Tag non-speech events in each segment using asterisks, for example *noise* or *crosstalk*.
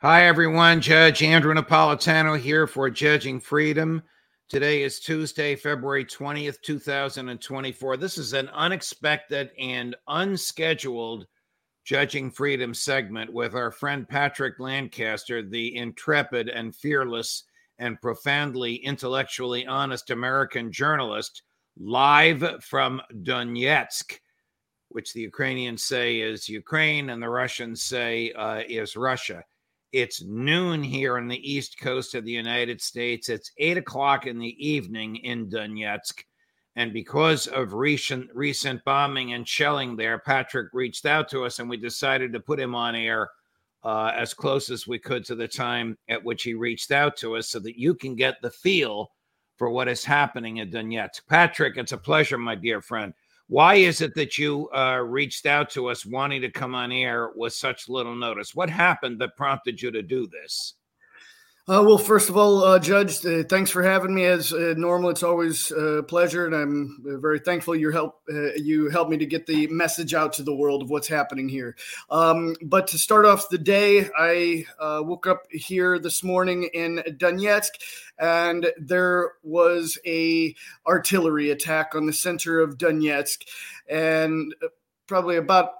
Hi, everyone. Judge Andrew Napolitano here for Judging Freedom. Today is Tuesday, February 20th, 2024. This is an unexpected and unscheduled Judging Freedom segment with our friend Patrick Lancaster, the intrepid and fearless and profoundly intellectually honest American journalist, live from Donetsk, which the Ukrainians say is Ukraine and the Russians say uh, is Russia. It's noon here on the east coast of the United States. It's eight o'clock in the evening in Donetsk. And because of recent recent bombing and shelling there, Patrick reached out to us and we decided to put him on air uh, as close as we could to the time at which he reached out to us so that you can get the feel for what is happening in Donetsk. Patrick, it's a pleasure, my dear friend. Why is it that you uh, reached out to us wanting to come on air with such little notice? What happened that prompted you to do this? Uh, well, first of all, uh, Judge, uh, thanks for having me. As uh, normal, it's always a pleasure, and I'm uh, very thankful you help uh, you helped me to get the message out to the world of what's happening here. Um, but to start off the day, I woke up here this morning in Donetsk, and there was a artillery attack on the center of Donetsk, and probably about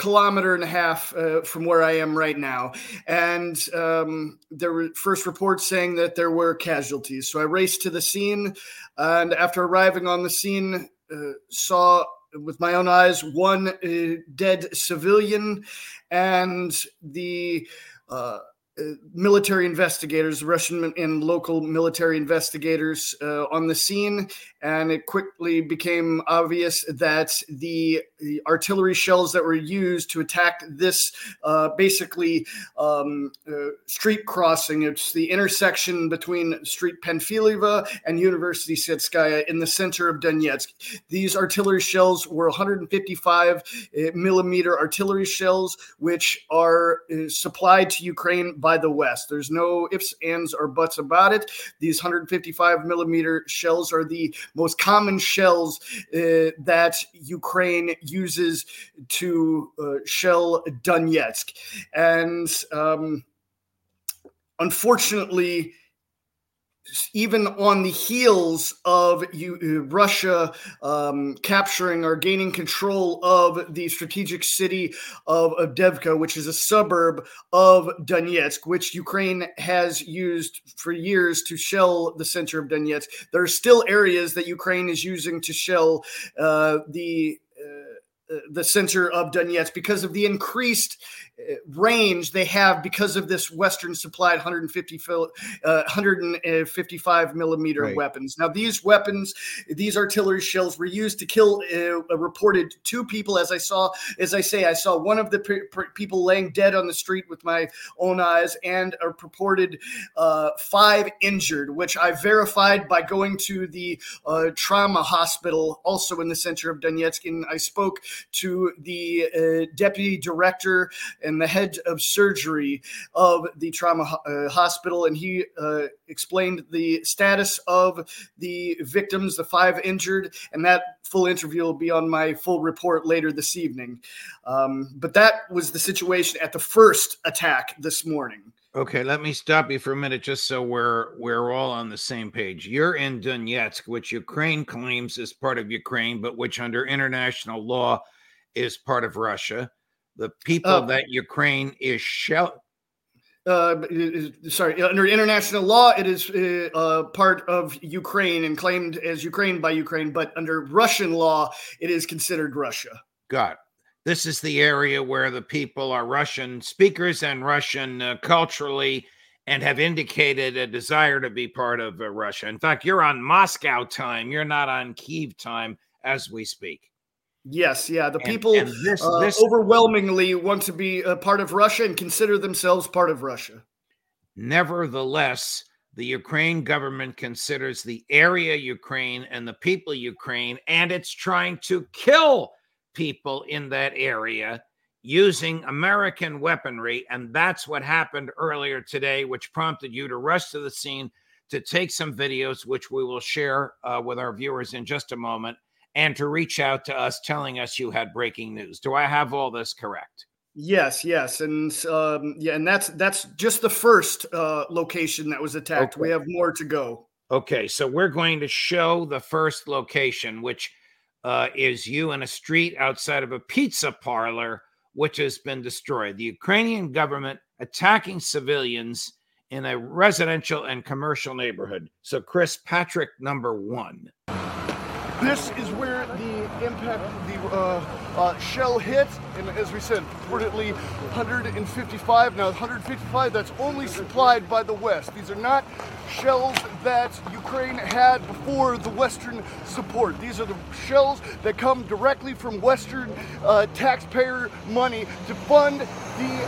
kilometer and a half uh, from where I am right now. And um, there were first reports saying that there were casualties. So I raced to the scene. And after arriving on the scene, uh, saw with my own eyes one uh, dead civilian and the uh, uh, military investigators, Russian and local military investigators uh, on the scene, and it quickly became obvious that the, the artillery shells that were used to attack this uh, basically um, uh, street crossing, it's the intersection between Street Panfilova and Universitetskaya in the center of Donetsk. These artillery shells were 155 uh, millimeter artillery shells, which are uh, supplied to Ukraine by the West. There's no ifs, ands, or buts about it. These 155 millimeter shells are the most common shells uh, that Ukraine uses to uh, shell Donetsk. And um, unfortunately, even on the heels of uh, Russia um, capturing or gaining control of the strategic city of Avdiivka, which is a suburb of Donetsk, which Ukraine has used for years to shell the center of Donetsk. There are still areas that Ukraine is using to shell uh, the the center of Donetsk because of the increased range they have because of this Western supplied 150 uh, 155 millimeter right. weapons. Now these weapons, these artillery shells, were used to kill uh, a reported two people. As I saw, as I say, I saw one of the pe- people laying dead on the street with my own eyes, and a purported uh, five injured, which I verified by going to the uh, trauma hospital, also in the center of Donetsk, and I spoke to the uh, deputy director and the head of surgery of the trauma uh, hospital, and he uh, explained the status of the victims, the five injured, and that full interview will be on my full report later this evening. Um, but that was the situation at the first attack this morning. Okay, let me stop you for a minute just so we're we're all on the same page. You're in Donetsk, which Ukraine claims is part of Ukraine, but which under international law is part of Russia the people uh, that Ukraine is shell. Uh, sorry, under international law, it is uh, part of Ukraine and claimed as Ukraine by Ukraine, but under Russian law, it is considered Russia. Got. This is the area where the people are Russian speakers and Russian uh, culturally and have indicated a desire to be part of uh, Russia. In fact, you're on Moscow time, you're not on Kiev time as we speak. Yes, yeah. The and, people and this, uh, this, overwhelmingly want to be a part of Russia and consider themselves part of Russia. Nevertheless, the Ukraine government considers the area Ukraine and the people Ukraine, and it's trying to kill people in that area using American weaponry. And that's what happened earlier today, which prompted you to rush to the scene to take some videos, which we will share uh, with our viewers in just a moment and to reach out to us telling us you had breaking news. Do I have all this correct? Yes, yes, and um, yeah, and that's that's just the first uh, location that was attacked. Okay. We have more to go. Okay, so we're going to show the first location, which uh, is you in a street outside of a pizza parlor, which has been destroyed. The Ukrainian government attacking civilians in a residential and commercial neighborhood. So, Chris Patrick, number one. This is where the impact, the uh, uh, shell hit, and as we said, purportedly 155. Now, 155, that's only supplied by the West. These are not shells that Ukraine had before the Western support. These are the shells that come directly from Western uh, taxpayer money to fund the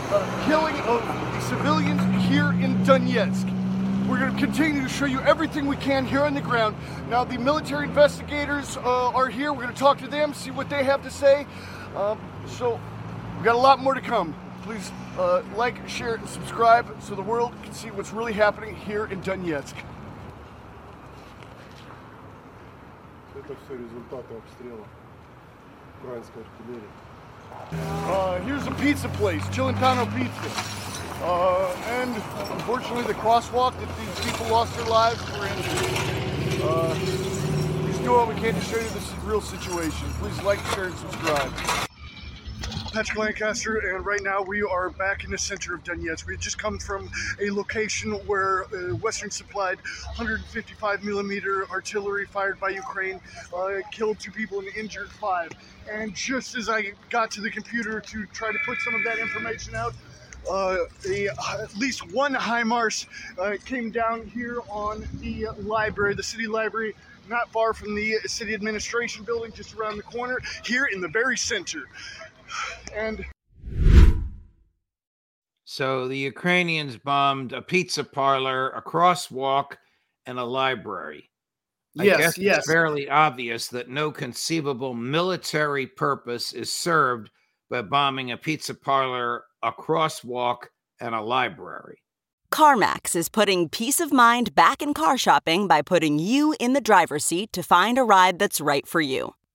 uh, killing of the civilians here in Donetsk. We're going to continue to show you everything we can here on the ground. Now, the military investigators uh, are here. We're going to talk to them, see what they have to say. Um, so, we've got a lot more to come. Please uh, like, share, and subscribe so the world can see what's really happening here in Donetsk. Uh, here's a pizza place, Celentano Pizza. Uh, and unfortunately, the crosswalk that these people lost their lives were in. Uh, please do all we can to show you this real situation. Please like, share, and subscribe. Patrick Lancaster, and right now we are back in the center of Donetsk. We just come from a location where uh, Western supplied 155 millimeter artillery fired by Ukraine uh, killed two people and injured five. And just as I got to the computer to try to put some of that information out, uh, a, at least one HIMARS uh, came down here on the library, the city library, not far from the city administration building, just around the corner, here in the very center. And so the Ukrainians bombed a pizza parlor, a crosswalk, and a library. I yes, guess yes. it's fairly obvious that no conceivable military purpose is served by bombing a pizza parlor, a crosswalk, and a library. CarMax is putting peace of mind back in car shopping by putting you in the driver's seat to find a ride that's right for you.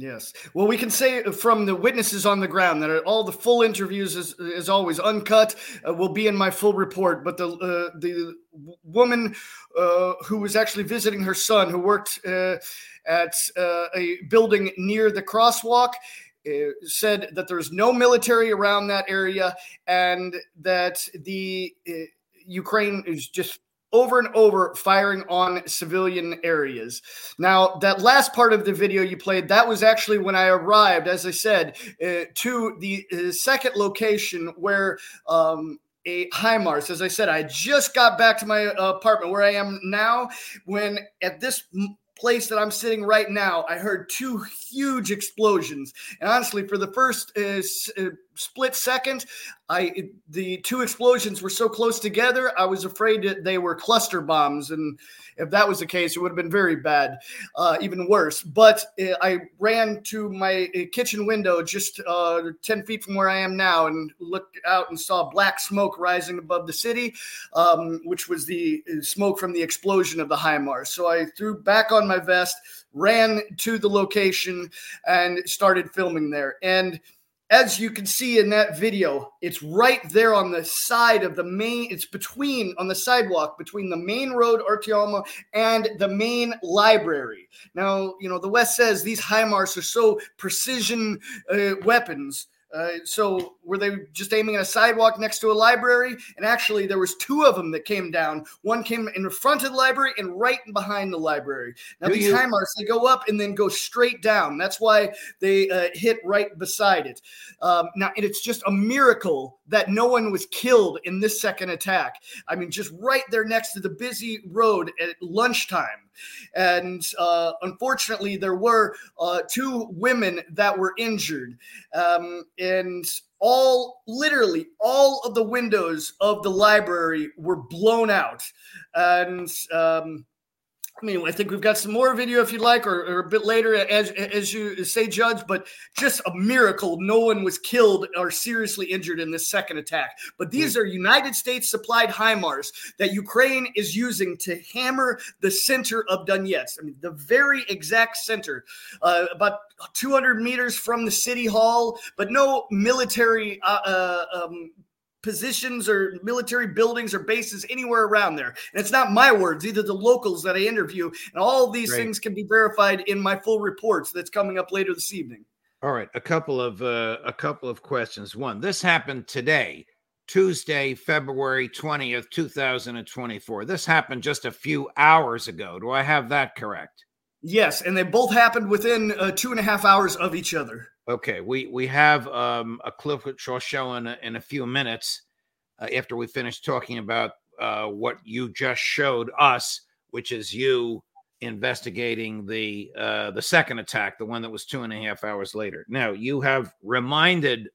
Yes. Well, we can say from the witnesses on the ground that all the full interviews, is, is always uncut, uh, will be in my full report. But the uh, the woman uh, who was actually visiting her son, who worked uh, at uh, a building near the crosswalk, uh, said that there's no military around that area and that the Ukraine is just over and over firing on civilian areas. Now, that last part of the video you played, that was actually when I arrived, as I said, uh, to the uh, second location where um, a HIMARS. As I said, I just got back to my uh, apartment where I am now. When at this place that I'm sitting right now, I heard two huge explosions. And honestly, for the first uh, uh, split second, I the two explosions were so close together, I was afraid that they were cluster bombs. And if that was the case, it would have been very bad, uh, even worse. But uh, I ran to my uh, kitchen window just uh, 10 feet from where I am now and looked out and saw black smoke rising above the city, um, which was the smoke from the explosion of the HIMARS. So I threw back on my vest, ran to the location, and started filming there. And as you can see in that video, it's right there on the side of the main, it's between, on the sidewalk between the main road, Artioma, and the main library. Now, you know, the West says these HIMARS are so precision uh, weapons uh, so were they just aiming at a sidewalk next to a library? And actually, there was two of them that came down. One came in front of the library and right behind the library. Now Do these you- HIMARS they go up and then go straight down. That's why they uh, hit right beside it. Um, now it's just a miracle that no one was killed in this second attack. I mean, just right there next to the busy road at lunchtime. And uh, unfortunately, there were uh, two women that were injured. Um, and all, literally, all of the windows of the library were blown out. And um, I mean, I think we've got some more video if you'd like, or, or, a bit later, as as you say, Judge. But just a miracle, no one was killed or seriously injured in this second attack. But these are United States supplied HIMARS that Ukraine is using to hammer the center of Donetsk. I mean, the very exact center, uh, about 200 meters from the city hall, but no military uh, uh, um, positions or military buildings or bases anywhere around there. And it's not my words, either the locals that I interview. And all these things can be verified in my full reports that's coming up later this evening. All right, a couple of uh, a couple of questions. One, this happened today, Tuesday, February 20th, 2024. This happened just a few hours ago. Do I have that correct? Yes, and they both happened within uh, two and a half hours of each other. Okay, we we have um, a clip which I'll show in a, in a few minutes uh, after we finish talking about uh, what you just showed us, which is you investigating the uh, the second attack, the one that was two and a half hours later. Now you have reminded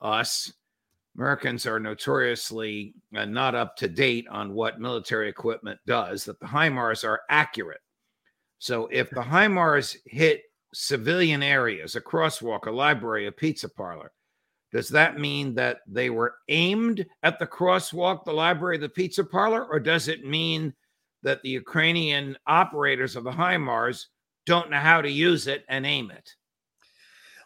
us. Americans are notoriously uh, not up to date on what military equipment does. That the HIMARS are accurate. So if the *laughs* HIMARS hit civilian areas, a crosswalk, a library, a pizza parlor. Does that mean that they were aimed at the crosswalk, the library, the pizza parlor, or does it mean that the Ukrainian operators of the HIMARS don't know how to use it and aim it?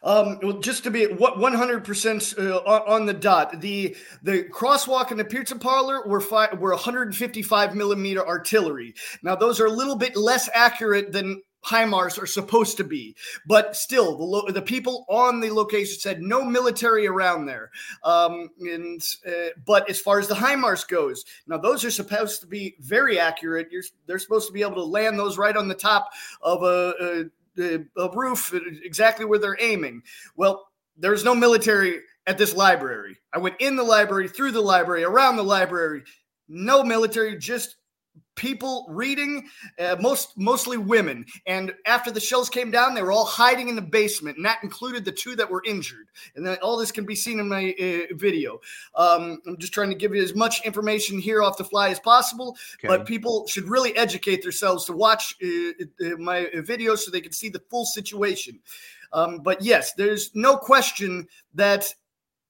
Um, well, just to be what 100% uh, on the dot, the the crosswalk and the pizza parlor were fi- were 155 millimeter artillery. Now those are a little bit less accurate than HIMARS are supposed to be. But still, the, lo- the people on the location said no military around there. Um, and uh, but as far as the HIMARS goes, now those are supposed to be very accurate. You're, they're supposed to be able to land those right on the top of a, a, a roof, exactly where they're aiming. Well, there's no military at this library. I went in the library, through the library, around the library. No military, just people reading uh, most mostly women. And after the shells came down they were all hiding in the basement and that included the two that were injured. And then all this can be seen in my uh, video. Um, i'm just trying to give you as much information here off the fly as possible okay. but people should really educate themselves to watch uh, uh my videos so they can see the full situation. Um, but yes there's no question that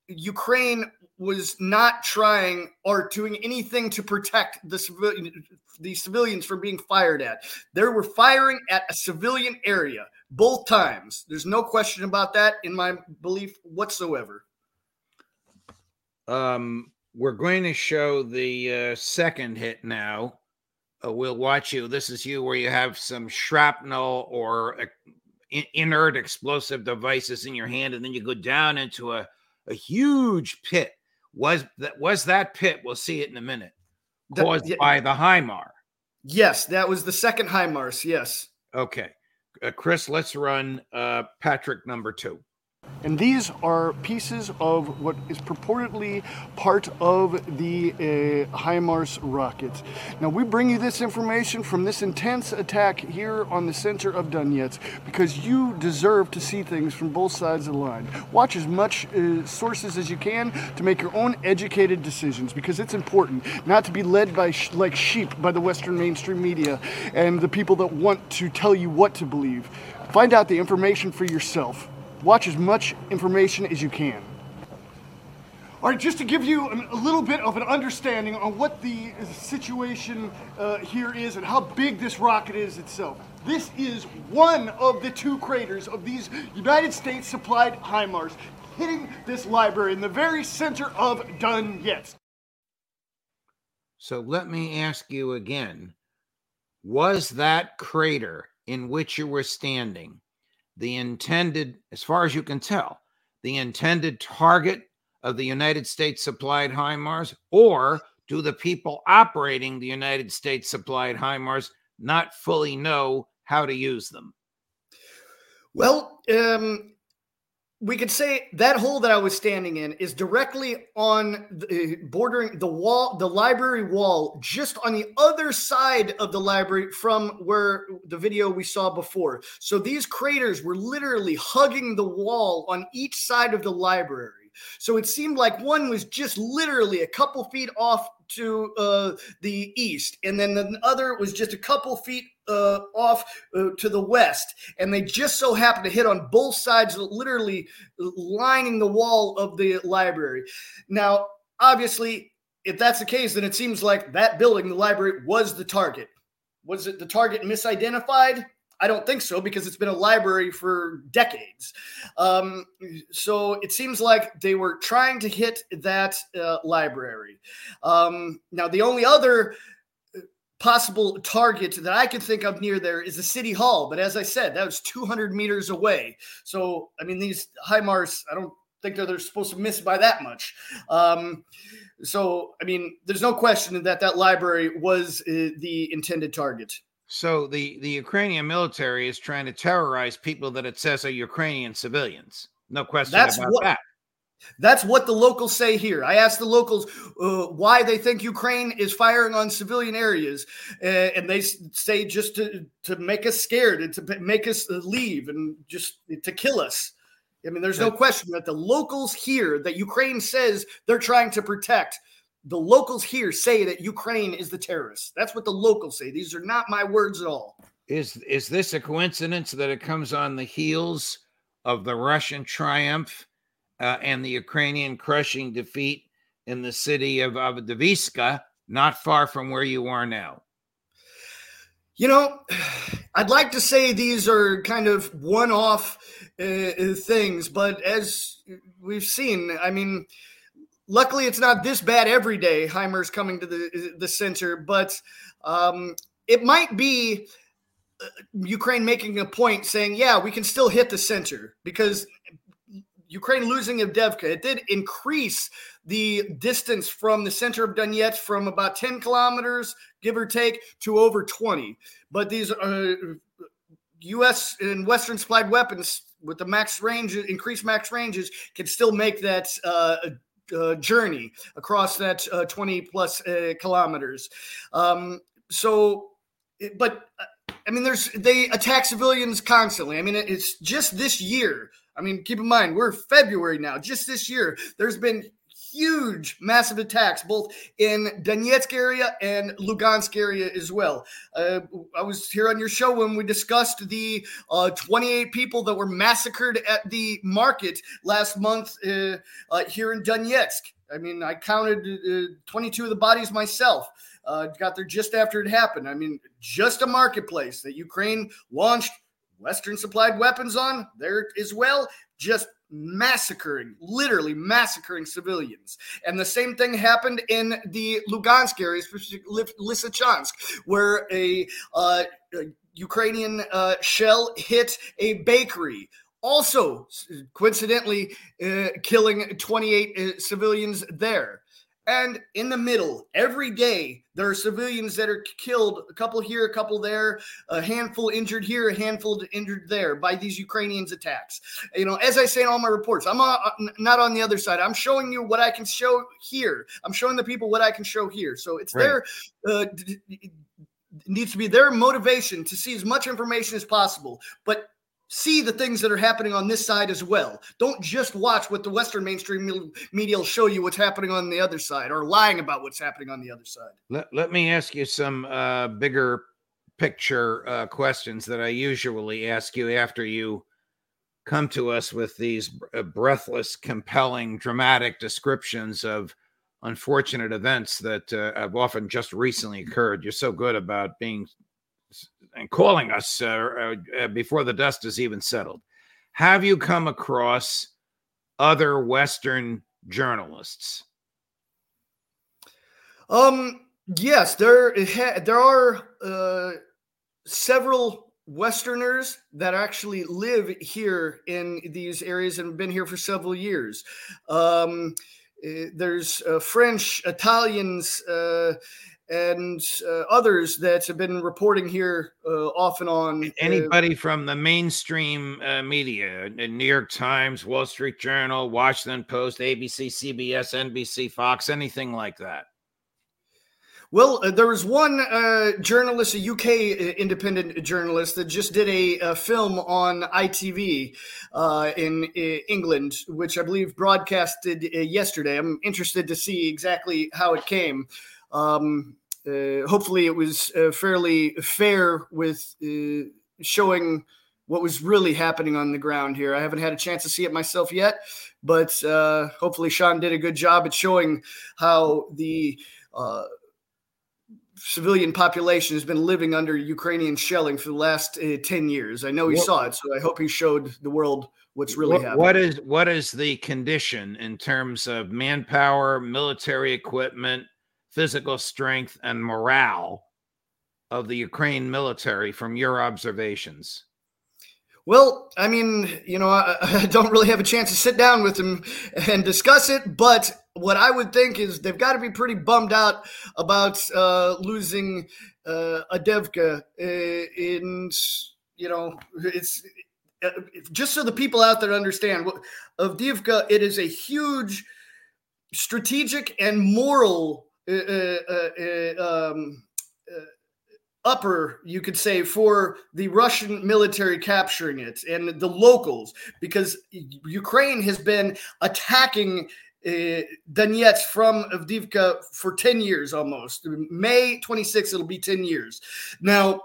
Ukraine was not trying or doing anything to protect the civilian the civilians from being fired at. They were firing at a civilian area both times. There's no question about that in my belief whatsoever. Um, we're going to show the uh, second hit now. Uh, we'll watch you. This is you where you have some shrapnel or uh, inert explosive devices in your hand, and then you go down into a, a huge pit was that was that pit? We'll see it in a minute. Caused the, by the HIMAR. Yes, that was the second HIMARS. Yes. Okay, uh, Chris, let's run uh, Patrick number two. And these are pieces of what is purportedly part of the uh, HIMARS rockets. Now, we bring you this information from this intense attack here on the center of Donetsk because you deserve to see things from both sides of the line. Watch as much uh, sources as you can to make your own educated decisions because it's important not to be led by sh- like sheep by the Western mainstream media and the people that want to tell you what to believe. Find out the information for yourself. Watch as much information as you can. All right, just to give you a little bit of an understanding on what the situation uh, here is and how big this rocket is itself. This is one of the two craters of these United States supplied HIMARS hitting this library in the very center of Donetsk. So let me ask you again was that crater in which you were standing the intended, as far as you can tell, the intended target of the United States supplied HIMARS, or do the people operating the United States supplied HIMARS not fully know how to use them? Well, um, we could say that hole that I was standing in is directly on the, bordering the wall, the library wall, just on the other side of the library from where the video we saw before. So these craters were literally hugging the wall on each side of the library. So it seemed like one was just literally a couple feet off to uh, the east, and then the other was just a couple feet uh, off uh, to the west, and they just so happened to hit on both sides, literally lining the wall of the library. Now, obviously, if that's the case, then it seems like that building, the library, was the target. Was it the target misidentified? I don't think so because it's been a library for decades. Um, so it seems like they were trying to hit that uh, library. Um, now, the only other possible target that I could think of near there is the city hall. But as I said, that was 200 meters away. So, I mean, these HIMARS, I don't think they're, they're supposed to miss by that much. Um, so, I mean, there's no question that that library was uh, the intended target. So the the Ukrainian military is trying to terrorize people that it says are Ukrainian civilians. No question That's about what- that. That's what the locals say here. I asked the locals uh, why they think Ukraine is firing on civilian areas, uh, and they say just to to make us scared and to make us uh, leave and just to kill us. I mean, there's no question that the locals here that Ukraine says they're trying to protect. The locals here say that Ukraine is the terrorist. That's what the locals say. These are not my words at all. Is is this a coincidence that it comes on the heels of the Russian triumph uh, and the Ukrainian crushing defeat in the city of Avdiivka, not far from where you are now? You know, I'd like to say these are kind of one off uh, things, but as we've seen, I mean, luckily it's not this bad every day. HIMARS coming to the, the center, but um, it might be uh, Ukraine making a point saying, yeah, we can still hit the center because Ukraine losing Avdiivka, it did increase the distance from the center of Donetsk from about 10 kilometers, give or take, to over 20. But these uh, U.S. and Western supplied weapons with the max range, increased max ranges, can still make that uh, uh, journey across that uh, 20 plus uh, kilometers. Um, so, but uh, I mean, there's they attack civilians constantly. I mean, it's just this year. I mean, keep in mind we're February now. Just this year, there's been huge, massive attacks both in Donetsk area and Lugansk area as well. Uh, I was here on your show when we discussed the uh, 28 people that were massacred at the market last month uh, uh here in Donetsk. I mean, I counted uh, 22 of the bodies myself. Uh, got there just after it happened. I mean, just a marketplace that Ukraine launched Western supplied weapons on there as well. Just massacring, literally massacring civilians. And the same thing happened in the Lugansk area, Lysychansk, where a, uh, a Ukrainian uh, shell hit a bakery. Also, coincidentally, uh, killing 28 uh, civilians there. And in the middle, every day, there are civilians that are killed, a couple here, a couple there, a handful injured here, a handful injured there by these Ukrainians' attacks. You know, as I say in all my reports, I'm not on the other side. I'm showing you what I can show here. I'm showing the people what I can show here. So it's right. their uh, needs to be their motivation to see as much information as possible. But see the things that are happening on this side as well. Don't just watch what the Western mainstream media will show you what's happening on the other side or lying about what's happening on the other side. Let, let me ask you some uh, bigger picture uh, questions that I usually ask you after you come to us with these uh, breathless, compelling, dramatic descriptions of unfortunate events that uh, have often just recently occurred. You're so good about being and calling us uh, uh, uh, before the dust is even settled. Have you come across other Western journalists? Um. Yes, there there are uh, several Westerners that actually live here in these areas and have been here for several years. Um, eh, there's uh, French, Italians, uh, and uh, others that have been reporting here uh, off and on. Uh, Anybody from the mainstream uh, media, New York Times, Wall Street Journal, Washington Post, ABC, CBS, NBC, Fox, anything like that? Well, uh, there was one uh, journalist, a UK independent journalist, that just did a, a film on ITV in, in England, which I believe broadcasted yesterday. I'm interested to see exactly how it came. Um, uh, hopefully, it was uh, fairly fair with uh, showing what was really happening on the ground here. I haven't had a chance to see it myself yet, but uh, hopefully, Sean did a good job at showing how the uh, civilian population has been living under Ukrainian shelling for the last uh, 10 years. I know he what, saw it, so I hope he showed the world what's really what, happening. What is what is the condition in terms of manpower, military equipment, physical strength and morale of the Ukraine military from your observations? Well, I mean, you know, I, *laughs* I, don't really have a chance to sit down with them and discuss it, but what I would think is they've got to be pretty bummed out about uh, losing uh, Avdiivka. Uh, you know, it's uh, just so the people out there understand. Avdiivka, it is a huge strategic and moral Eh, eh, eh, um, upper, you could say, for the Russian military capturing it and the locals, because Ukraine has been attacking uh, Donetsk from Avdiivka for 10 years almost. May 26th, it'll be 10 years. Now,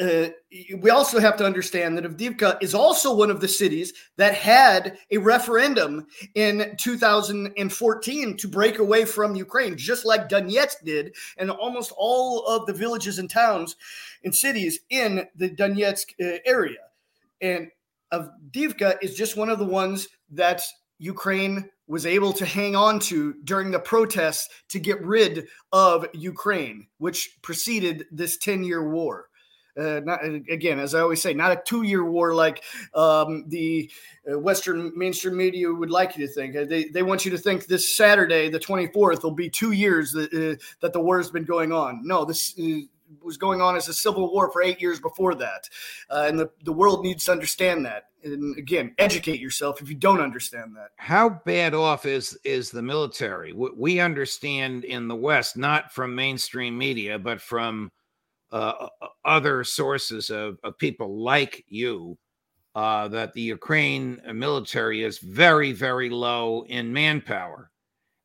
uh, we also have to understand that Avdiivka is also one of the cities that had a referendum in 2014 to break away from Ukraine, just like Donetsk did, and almost all of the villages and towns and cities in the Donetsk uh, area. And Avdiivka is just one of the ones that Ukraine was able to hang on to during the protests to get rid of Ukraine, which preceded this 10 year war. Uh, not again, as I always say, not a two-year war like um, the uh, Western mainstream media would like you to think. Uh, they they want you to think this Saturday, the 24th, will be two years that uh, that the war has been going on. No, this uh, was going on as a civil war for eight years before that, uh, and the the world needs to understand that. And again, educate yourself if you don't understand that. How bad off is is the military? We understand in the West, not from mainstream media, but from uh, other sources of, of, people like you uh, that the Ukraine military is very, very low in manpower.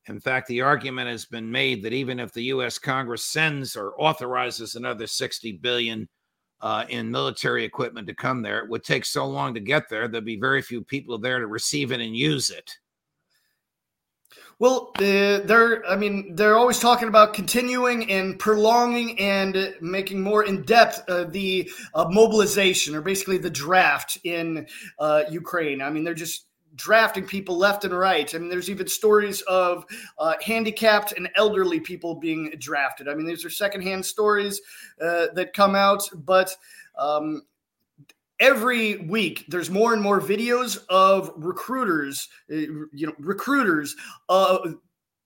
In fact, the argument has been made that even if the U.S. Congress sends or authorizes another 60 billion uh, in military equipment to come there, it would take so long to get there. There'd be very few people there to receive it and use it. Well, uh, they're, I mean, they're always talking about continuing and prolonging and making more in depth uh, the uh, mobilization or basically the draft in uh, Ukraine. I mean, they're just drafting people left and right. I mean, there's even stories of uh, handicapped and elderly people being drafted. I mean, these are secondhand stories uh, that come out, but um, every week there's more and more videos of recruiters uh, you know recruiters uh,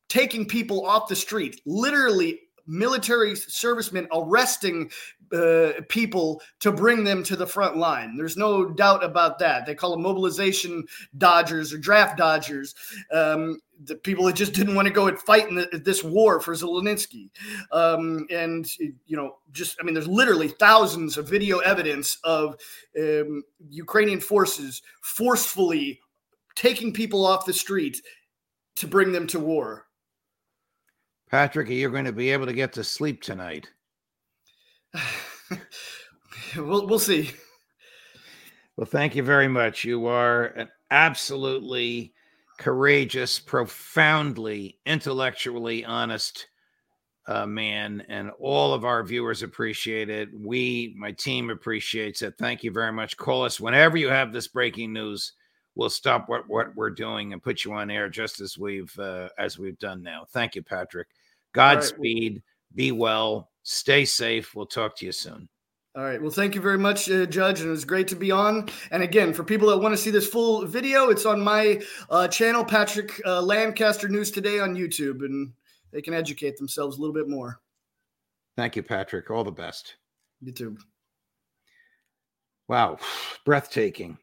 taking people off the street, literally military servicemen arresting uh, people to bring them to the front line. There's no doubt about that. They call them mobilization dodgers or draft dodgers. Um, the people that just didn't want to go and fight in the, this war for Zelensky. Um, and, you know, just, I mean, there's literally thousands of video evidence of um, Ukrainian forces forcefully taking people off the street to bring them to war. Patrick, are you going to be able to get to sleep tonight? *sighs* we'll we'll see. Well, thank you very much. You are an absolutely courageous, profoundly intellectually honest uh, man, and all of our viewers appreciate it. We, my team, appreciates it. Thank you very much. Call us whenever you have this breaking news. We'll stop what what we're doing and put you on air just as we've uh, as we've done now. Thank you, Patrick. Godspeed. Be well. Stay safe. We'll talk to you soon. All right. Well, thank you very much, uh, Judge, and it was great to be on. And again, for people that want to see this full video, it's on my uh, channel, Patrick uh, Lancaster News Today on YouTube, and they can educate themselves a little bit more. Thank you, Patrick. All the best. You too. Wow, *sighs* breathtaking.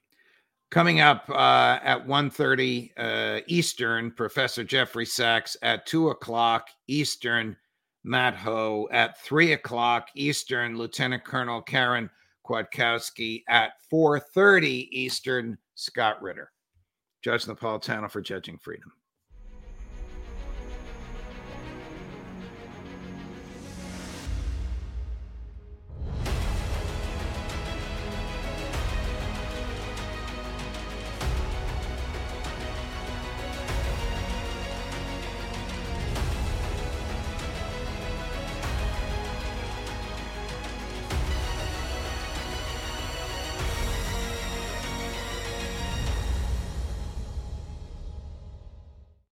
Coming up uh, at 1.30 uh, Eastern, Professor Jeffrey Sachs at 2 o'clock Eastern, Matt Hoh at 3 o'clock Eastern, Lieutenant Colonel Karen Kwiatkowski at 4.30 Eastern, Scott Ritter. Judge Napolitano for Judging Freedom.